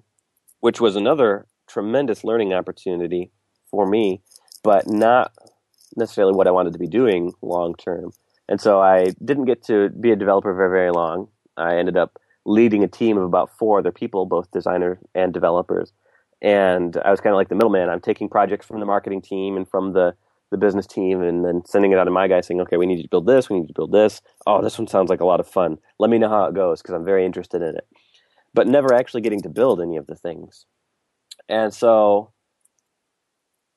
which was another tremendous learning opportunity for me, but not necessarily what I wanted to be doing long term. And so I didn't get to be a developer very, very long. I ended up leading a team of about four other people, both designers and developers. And I was kind of like the middleman. I'm taking projects from the marketing team and from the, the business team and then sending it out to my guy saying, okay, we need you to build this, we need you to build this. Oh, this one sounds like a lot of fun. Let me know how it goes because I'm very interested in it. But never actually getting to build any of the things. And so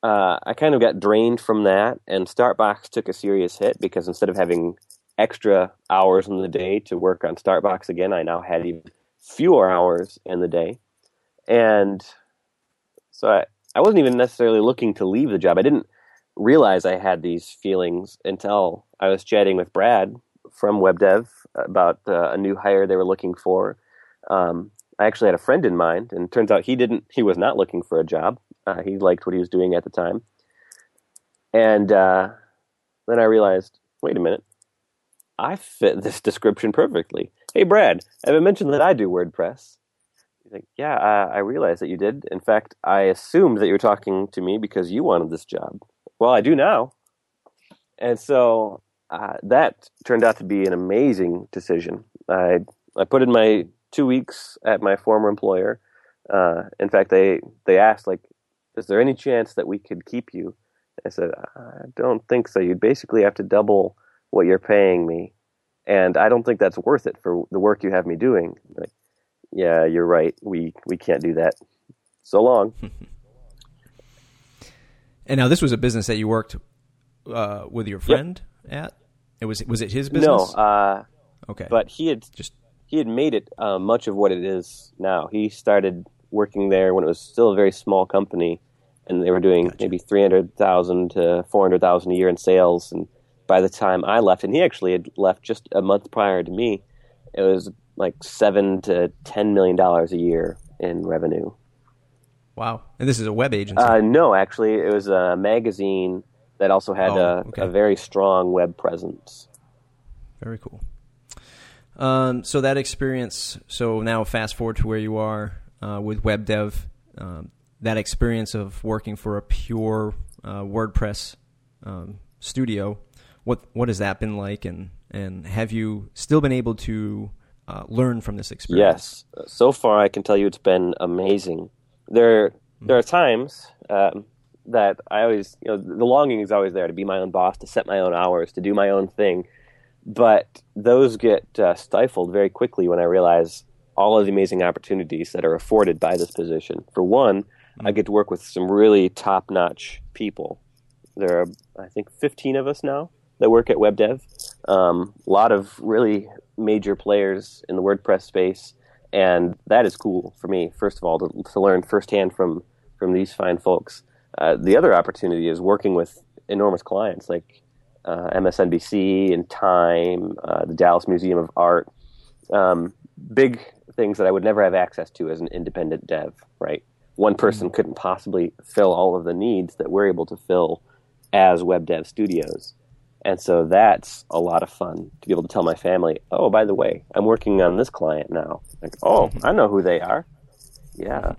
uh, I kind of got drained from that, and Startbox took a serious hit because instead of having extra hours in the day to work on Startbox again, I now had even fewer hours in the day. And so I, I wasn't even necessarily looking to leave the job. I didn't realize I had these feelings until I was chatting with Brad from WebDev about uh, a new hire they were looking for. Um, I actually had a friend in mind, and turns out he didn't. He was not looking for a job. Uh, he liked what he was doing at the time, and uh, then I realized, wait a minute, I fit this (laughs) description perfectly. Hey, Brad, I have I mentioned that I do WordPress? He's like, yeah, I, I realized that you did. In fact, I assumed that you were talking to me because you wanted this job. Well, I do now, and so uh, that turned out to be an amazing decision. I I put in my two weeks at my former employer. Uh, in fact, they they asked like, "Is there any chance that we could keep you?" I said, "I don't think so. You'd basically have to double what you're paying me, and I don't think that's worth it for the work you have me doing. Like, yeah, you're right. We we can't do that. So long. (laughs) and now this was a business that you worked uh, with your friend yep. at. It was was it his business? No. Uh, okay. But he had just he had made it uh, much of what it is now. He started working there when it was still a very small company, and they were doing gotcha. maybe three hundred thousand to four hundred thousand a year in sales. And by the time I left, and he actually had left just a month prior to me, it was like seven to ten million dollars a year in revenue. Wow! And this is a web agency? Uh, no, actually, it was a magazine that also had oh, a, okay. a, very strong web presence. Very cool. Um, so that experience. So now, fast forward to where you are uh, with web dev. Um, that experience of working for a pure uh, WordPress um, studio. What what has that been like, and and have you still been able to uh, learn from this experience? Yes, so far I can tell you it's been amazing. There there are times um, that I always you know the longing is always there to be my own boss, to set my own hours, to do my own thing, but those get uh, stifled very quickly when I realize all of the amazing opportunities that are afforded by this position. For one. I get to work with some really top notch people. There are, I think, 15 of us now that work at WebDev. Um, a lot of really major players in the WordPress space, and that is cool for me. First of all, to, to learn firsthand from from these fine folks. Uh, the other opportunity is working with enormous clients like uh, MSNBC and Time, uh, the Dallas Museum of Art. Um, big things that I would never have access to as an independent dev, right? One person mm-hmm. couldn't possibly fill all of the needs that we're able to fill as web dev studios. And so that's a lot of fun to be able to tell my family, oh, by the way, I'm working on this client now. Like, oh, mm-hmm. I know who they are. Yeah.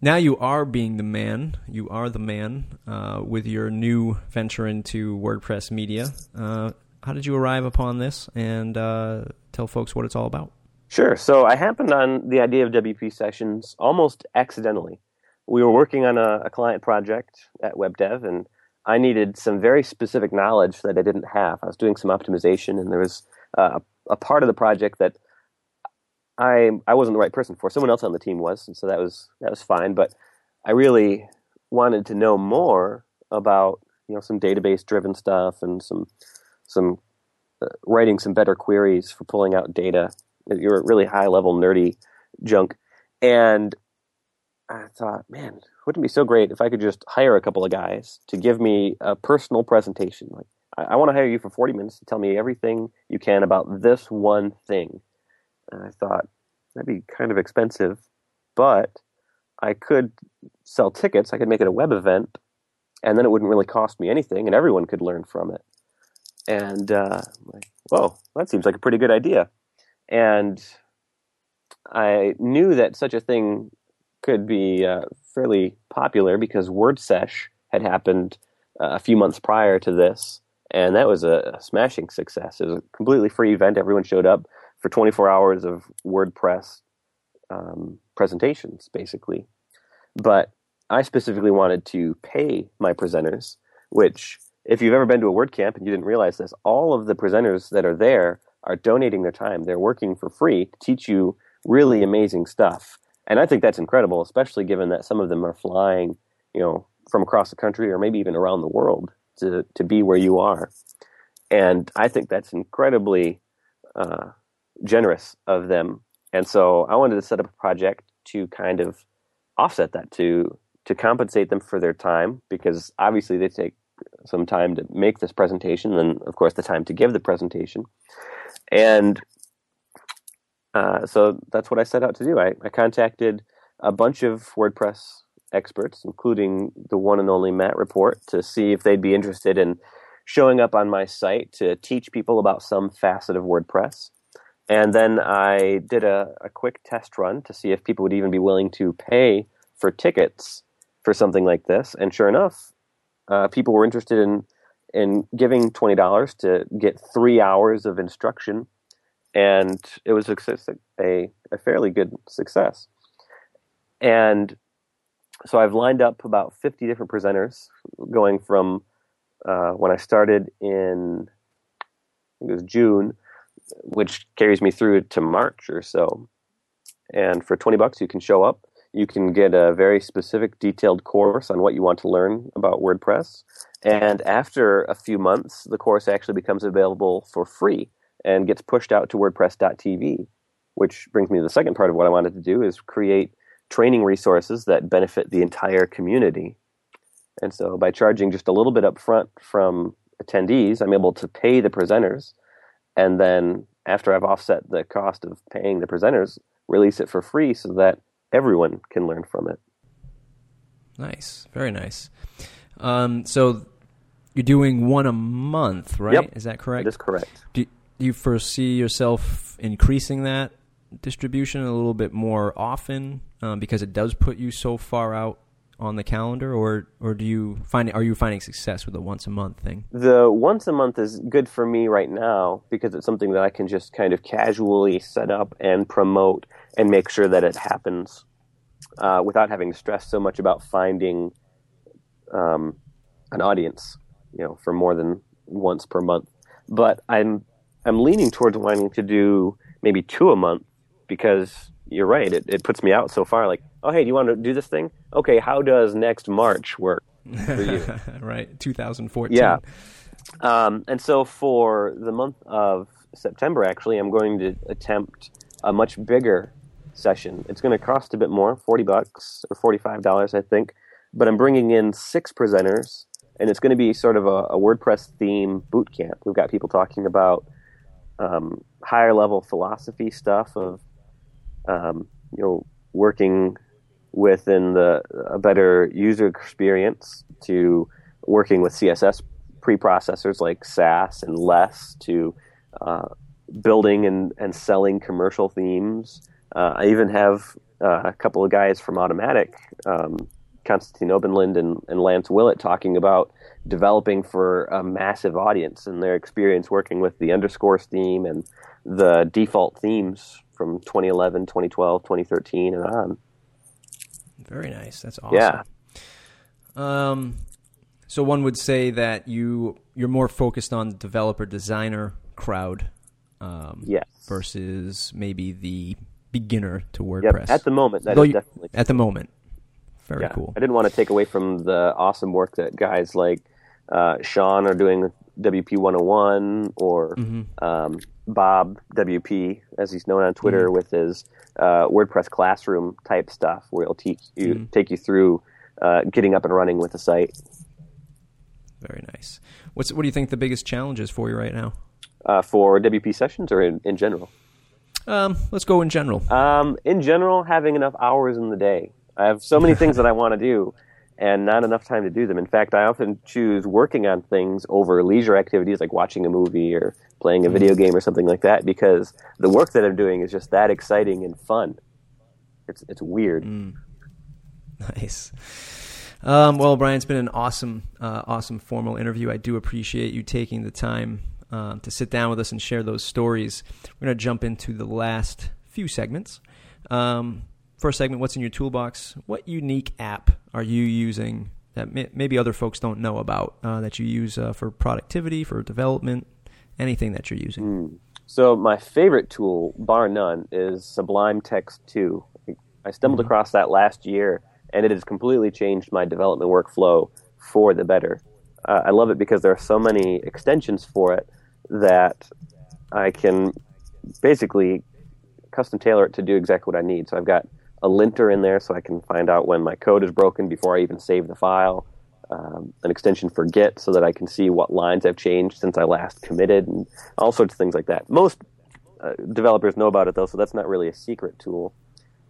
Now you are being the man. You are the man uh, with your new venture into WordPress media. Uh, how did you arrive upon this and uh, tell folks what it's all about? Sure. So I happened on the idea of WP sessions almost accidentally. We were working on a, a client project at WebDev, and I needed some very specific knowledge that I didn't have. I was doing some optimization, and there was uh, a part of the project that I I wasn't the right person for. Someone else on the team was, and so that was that was fine. But I really wanted to know more about you know some database driven stuff and some some uh, writing some better queries for pulling out data. You're a really high level nerdy junk, and I thought, man, wouldn't it be so great if I could just hire a couple of guys to give me a personal presentation? Like, I, I want to hire you for 40 minutes to tell me everything you can about this one thing. And I thought that'd be kind of expensive, but I could sell tickets. I could make it a web event, and then it wouldn't really cost me anything, and everyone could learn from it. And uh, like, whoa, that seems like a pretty good idea. And I knew that such a thing could be uh, fairly popular because WordSesh had happened uh, a few months prior to this, and that was a, smashing success. It was a completely free event. Everyone showed up for 24 hours of WordPress um, presentations, basically. But I specifically wanted to pay my presenters, which if you've ever been to a WordCamp and you didn't realize this, all of the presenters that are there are donating their time. They're working for free to teach you really amazing stuff. And I think that's incredible, especially given that some of them are flying, you know, from across the country or maybe even around the world to, to be where you are. And I think that's incredibly uh, generous of them. And so I wanted to set up a project to kind of offset that, to to compensate them for their time, because obviously they take some time to make this presentation, and of course the time to give the presentation. And uh, so that's what I set out to do. I, I, contacted a bunch of WordPress experts, including the one and only Matt Report, to see if they'd be interested in showing up on my site to teach people about some facet of WordPress. And then I did a, a quick test run to see if people would even be willing to pay for tickets for something like this. And sure enough, uh, people were interested in in giving twenty dollars to get three hours of instruction, and it was a, a, a fairly good success. And so I've lined up about fifty different presenters, going from uh, when I started in think it was June, which carries me through to March or so. And for 20 bucks, you can show up. You can get a very specific, detailed course on what you want to learn about WordPress. And after a few months, the course actually becomes available for free and gets pushed out to WordPress.tv, which brings me to the second part of what I wanted to do is create training resources that benefit the entire community. And so by charging just a little bit up front from attendees, I'm able to pay the presenters. And then after I've offset the cost of paying the presenters, release it for free so that everyone can learn from it. Nice, very nice. Um, so you're doing one a month, right? Yep. Is that correct? That is correct. Do you foresee yourself increasing that distribution a little bit more often um, because it does put you so far out on the calendar, or or do you find are you finding success with the once a month thing? The once a month is good for me right now because it's something that I can just kind of casually set up and promote and make sure that it happens uh, without having to stress so much about finding um, an audience, you know, for more than once per month. But I'm I'm leaning towards wanting to do maybe two a month because you're right. It, it puts me out so far. Like, oh, hey, do you want to do this thing? Okay, how does next March work for you? (laughs) right, 2014. Yeah. Um, and so for the month of September, actually, I'm going to attempt a much bigger session. It's going to cost a bit more, 40 bucks or $45, I think. But I'm bringing in six presenters, and it's going to be sort of a, a WordPress theme boot camp. We've got people talking about um, higher level philosophy stuff of um, you know, working within the a better user experience to working with CSS preprocessors like Sass and Less to uh, building and, and selling commercial themes. Uh, I even have uh, a couple of guys from Automattic, um, Konstantin Obenland and, and Lance Willett, talking about developing for a massive audience and their experience working with the underscores theme and the default themes from 2011, 2012, 2013, and on. Very nice. That's awesome. Yeah. Um, so one would say that you you're more focused on developer designer crowd, um, yes, versus maybe the beginner to WordPress. Yep. At the moment, that Though is you- definitely At the moment, very yeah. cool. I didn't want to take away from the awesome work that guys like uh, Sean are doing with WP 101 or Mm-hmm. um, Bob WP, as he's known on Twitter, Mm-hmm. with his uh, WordPress classroom type stuff, where he'll teach you, Mm-hmm. take you through uh, getting up and running with the site. Very nice. What's what do you think the biggest challenge is for you right now? Uh, for WP sessions or in, in general? Um, let's go in general. Um, in general, having enough hours in the day. I have so many things that I want to do, and not enough time to do them. In fact, I often choose working on things over leisure activities like watching a movie or playing a video game or something like that because the work that I'm doing is just that exciting and fun. It's it's weird. Nice. Um, well, Brian, it's been an awesome, uh, awesome formal interview. I do appreciate you taking the time um, to sit down with us and share those stories. We're going to jump into the last few segments. Um, first segment, what's in your toolbox? What unique app are you using that may- maybe other folks don't know about uh, that you use uh, for productivity, for development, anything that you're using? So my favorite tool, bar none, is Sublime Text 2. I stumbled across that last year, and it has completely changed my development workflow for the better. Uh, I love it because there are so many extensions for it that I can basically custom tailor it to do exactly what I need. So I've got a linter in there so I can find out when my code is broken before I even save the file. Um, an extension for Git so that I can see what lines I've changed since I last committed, and all sorts of things like that. Most uh, developers know about it though, so that's not really a secret tool.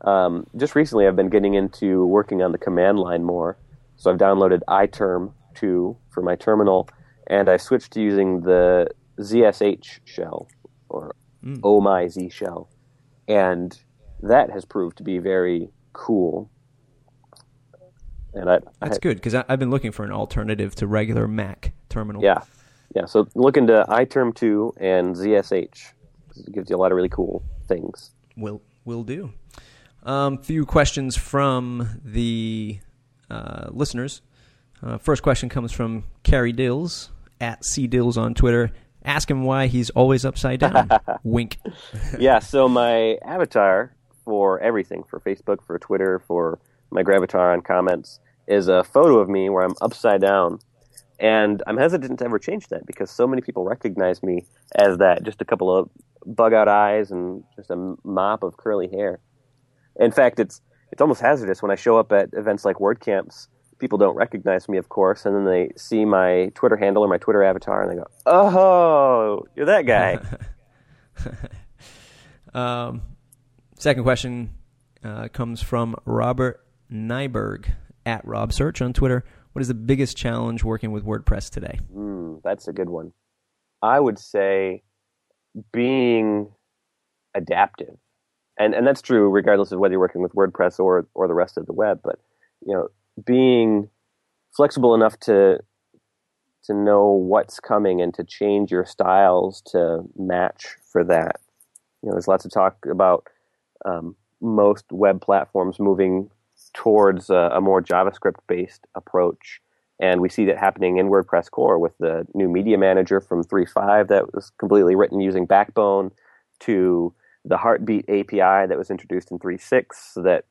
Um, just recently, I've been getting into working on the command line more, so I've downloaded iTerm 2 for my terminal, and I switched to using the ZSH shell or Oh My Z shell, and that has proved to be very cool. And I, That's I, good because I've been looking for an alternative to regular Mac terminal. Yeah, yeah. So look into iTerm two and ZSH. It gives you a lot of really cool things. Will will do. Um, few questions from the uh, listeners. Uh, first question comes from Carrie Dills at C Dills on Twitter. Ask him why he's always upside down. (laughs) Wink. yeah, so (laughs) my avatar for everything, for Facebook, for Twitter, for my Gravatar on comments, is a photo of me where I'm upside down. And I'm hesitant to ever change that because so many people recognize me as that just a couple of bug out eyes and just a mop of curly hair. In fact, it's it's almost hazardous when I show up at events like WordCamps. People don't recognize me, of course, and then they see my Twitter handle or my Twitter avatar, and they go, "Oh, you're that guy." (laughs) um, second question uh, comes from Robert Nyberg at Rob Search on Twitter. What is the biggest challenge working with WordPress today? Mm, that's a good one. I would say being adaptive, and and that's true regardless of whether you're working with WordPress or or the rest of the web. But you know, being flexible enough to to know what's coming and to change your styles to match for that. You know, there's lots of talk about um, most web platforms moving towards a, a more JavaScript based approach. And we see that happening in WordPress core with the new media manager from 3.5 that was completely written using Backbone to the Heartbeat API that was introduced in 3.6 so that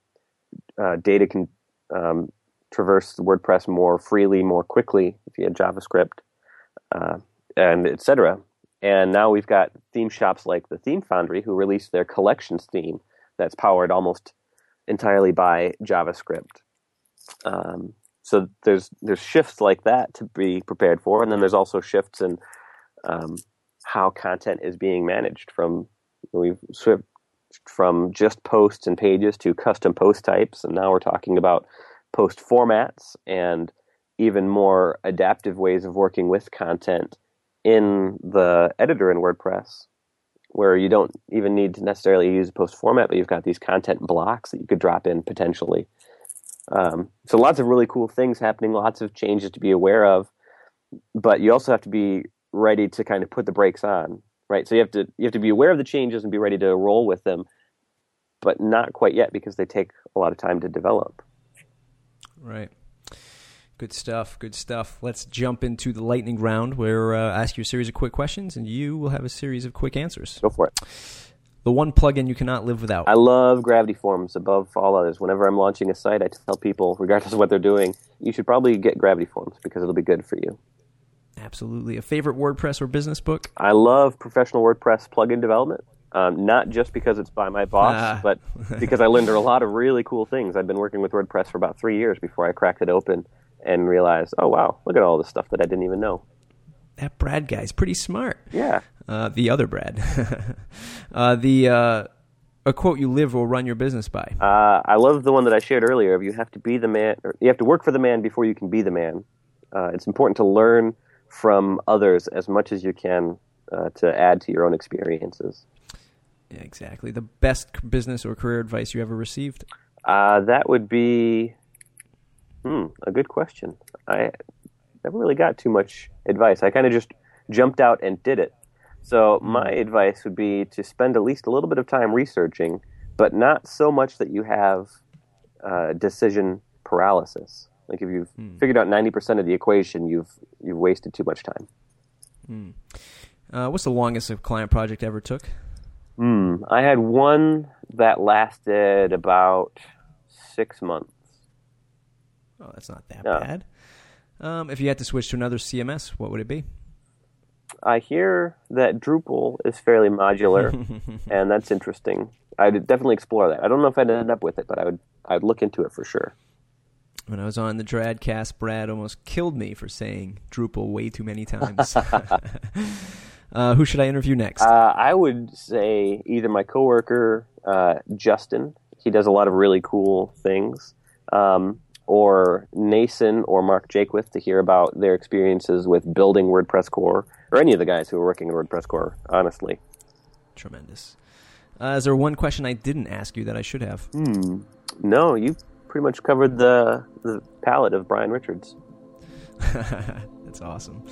uh, data can um, traverse WordPress more freely, more quickly via JavaScript, uh, and etc. And now we've got theme shops like the Theme Foundry who released their collections theme that's powered almost entirely by JavaScript. Um, so there's there's shifts like that to be prepared for, and then there's also shifts in um, how content is being managed. From we've switched from just posts and pages to custom post types, and now we're talking about post formats and even more adaptive ways of working with content in the editor in WordPress where you don't even need to necessarily use post format, but you've got these content blocks that you could drop in potentially. Um, so lots of really cool things happening, lots of changes to be aware of, but you also have to be ready to kind of put the brakes on, right? So you have to you have to be aware of the changes and be ready to roll with them, but not quite yet because they take a lot of time to develop. Right. Good stuff. Good stuff. Let's jump into the lightning round where uh, I ask you a series of quick questions and you will have a series of quick answers. Go for it. The one plugin you cannot live without. I love Gravity Forms above all others. Whenever I'm launching a site, I tell people, regardless of what they're doing, you should probably get Gravity Forms because it'll be good for you. Absolutely. A favorite WordPress or business book? I love professional WordPress plugin development. Um, not just because it's by my boss, ah. but because I learned a lot of really cool things. I've been working with WordPress for about three years before I cracked it open and realized, oh wow, look at all this stuff that I didn't even know. That Brad guy's pretty smart. Yeah. Uh, the other Brad. (laughs) uh, the uh, a quote you live or run your business by. Uh, I love the one that I shared earlier. Of you have to be the man, you have to work for the man before you can be the man. Uh, it's important to learn from others as much as you can uh, to add to your own experiences. Exactly. The best business or career advice you ever received? that would be Hmm, a good question. I never really got too much advice. I kind of just jumped out and did it. So my advice would be to spend at least a little bit of time researching, but not so much that you have uh, decision paralysis. Like if you've hmm. figured out ninety percent of the equation, you've you've wasted too much time. Hmm. Uh, what's the longest a client project ever took? Hmm. I had one that lasted about six months. Oh, that's not that bad. Um, if you had to switch to another CMS, what would it be? I hear that Drupal is fairly modular, (laughs) and that's interesting. I'd definitely explore that. I don't know if I'd end up with it, but I would. I'd look into it for sure. When I was on the Dradcast, Brad almost killed me for saying Drupal way too many times. (laughs) (laughs) uh, who should I interview next? Uh, I would say either my coworker uh, Justin. He does a lot of really cool things. Um, or Nacin or Mark Jaquith to hear about their experiences with building WordPress core, or any of the guys who are working in WordPress core, honestly. Tremendous. Uh, is there one question I didn't ask you that I should have? Hmm. No, you pretty much covered the, the palette of Brian Richards. (laughs) That's awesome.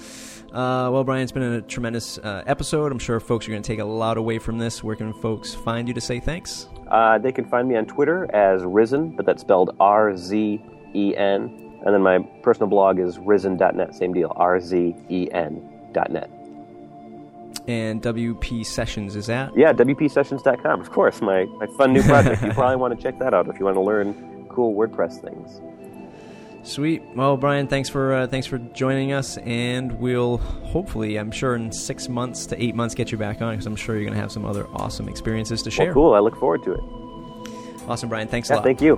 Uh, well, Brian, it's been a tremendous uh, episode. I'm sure folks are going to take a lot away from this. Where can folks find you to say thanks? Uh, they can find me on Twitter as Risen, but that's spelled R Z E N. And then my personal blog is rizzen.net, same deal, R Z E N.net. And WP Sessions is that? Yeah, WPSessions.com. Of course, my, my fun new project. you (laughs) probably want to check that out if you want to learn cool WordPress things. Sweet. Well, Brian, thanks for uh, thanks for joining us, and we'll hopefully, I'm sure, in six months to eight months, get you back on because I'm sure you're going to have some other awesome experiences to share. Well, cool. I look forward to it. Awesome, Brian. Thanks yeah, a lot. Thank you.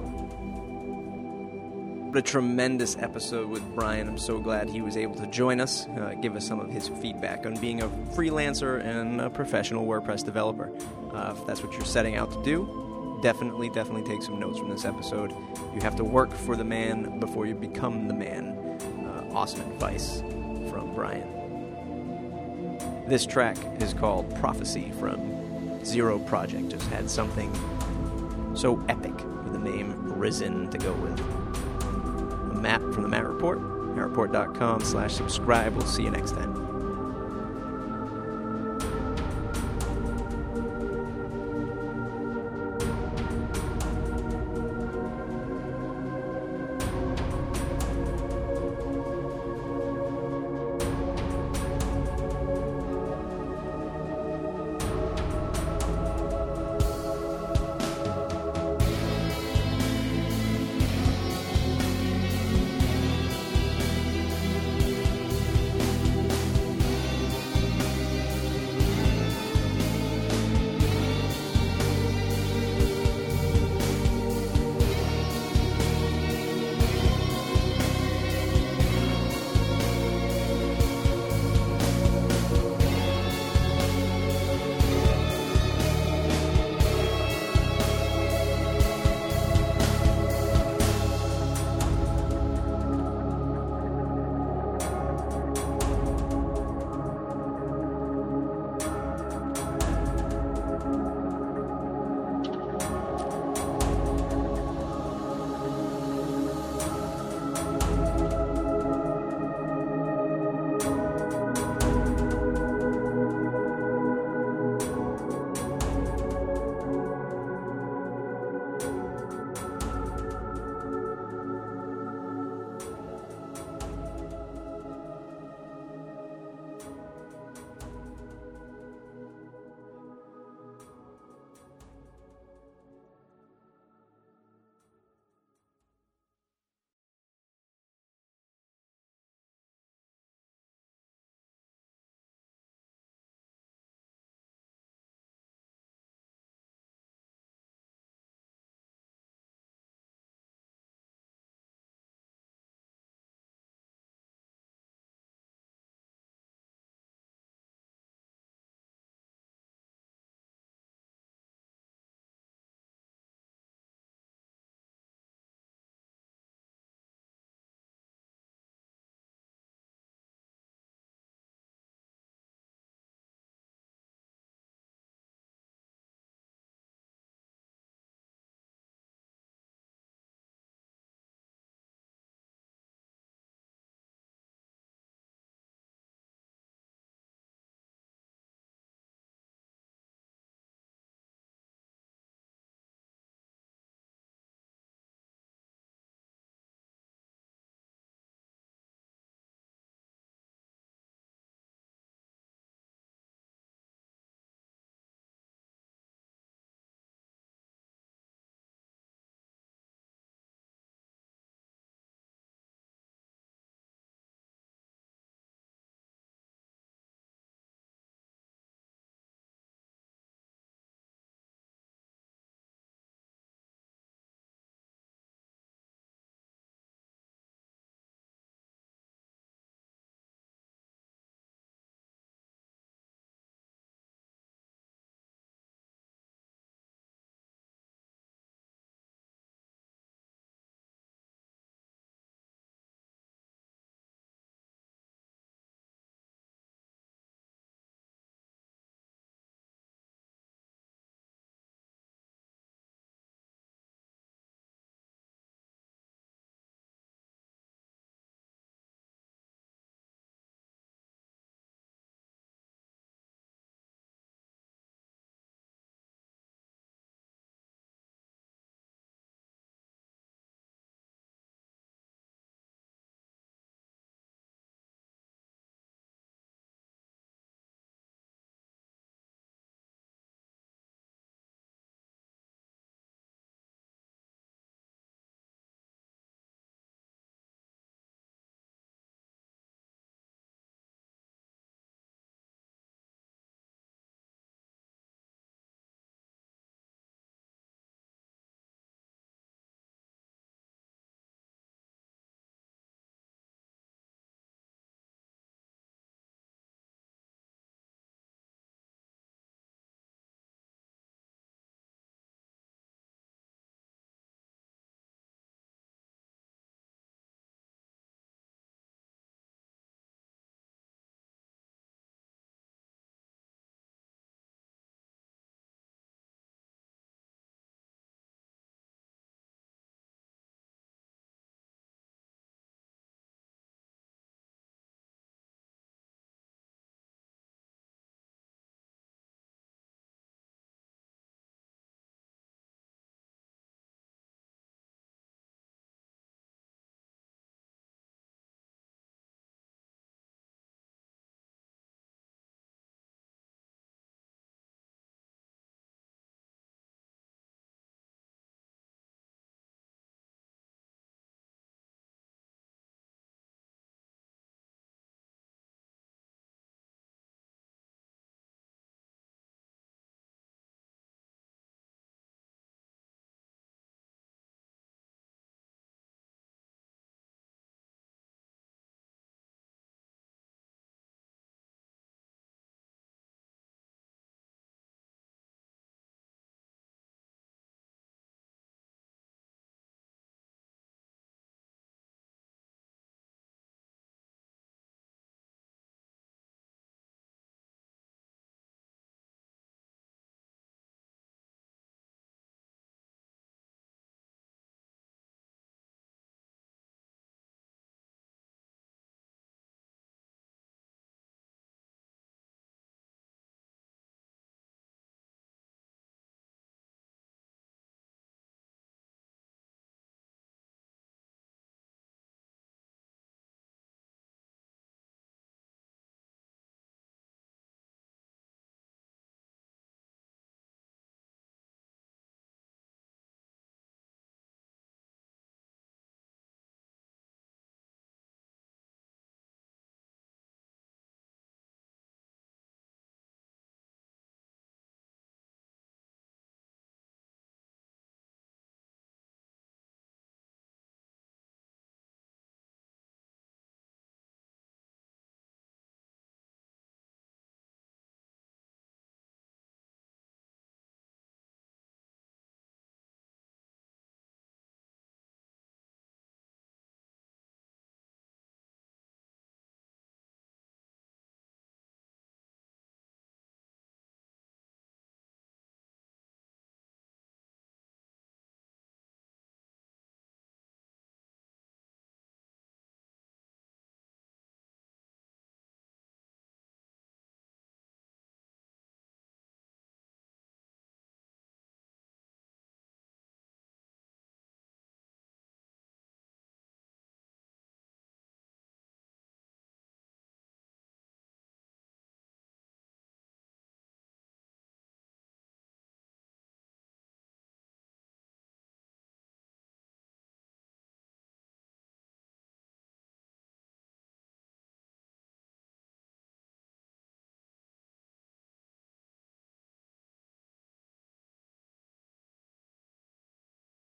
What a tremendous episode with Brian. I'm so glad he was able to join us, uh, give us some of his feedback on being a freelancer and a professional WordPress developer. Uh, if that's what you're setting out to do, definitely, definitely take some notes from this episode. You have to work for the man before you become the man. Uh, awesome advice from Brian. This track is called Prophecy from Zero Project. Just had something so epic with the name Risen to go with. Matt from the Matt Report, mattreport.com slash subscribe. We'll see you next time.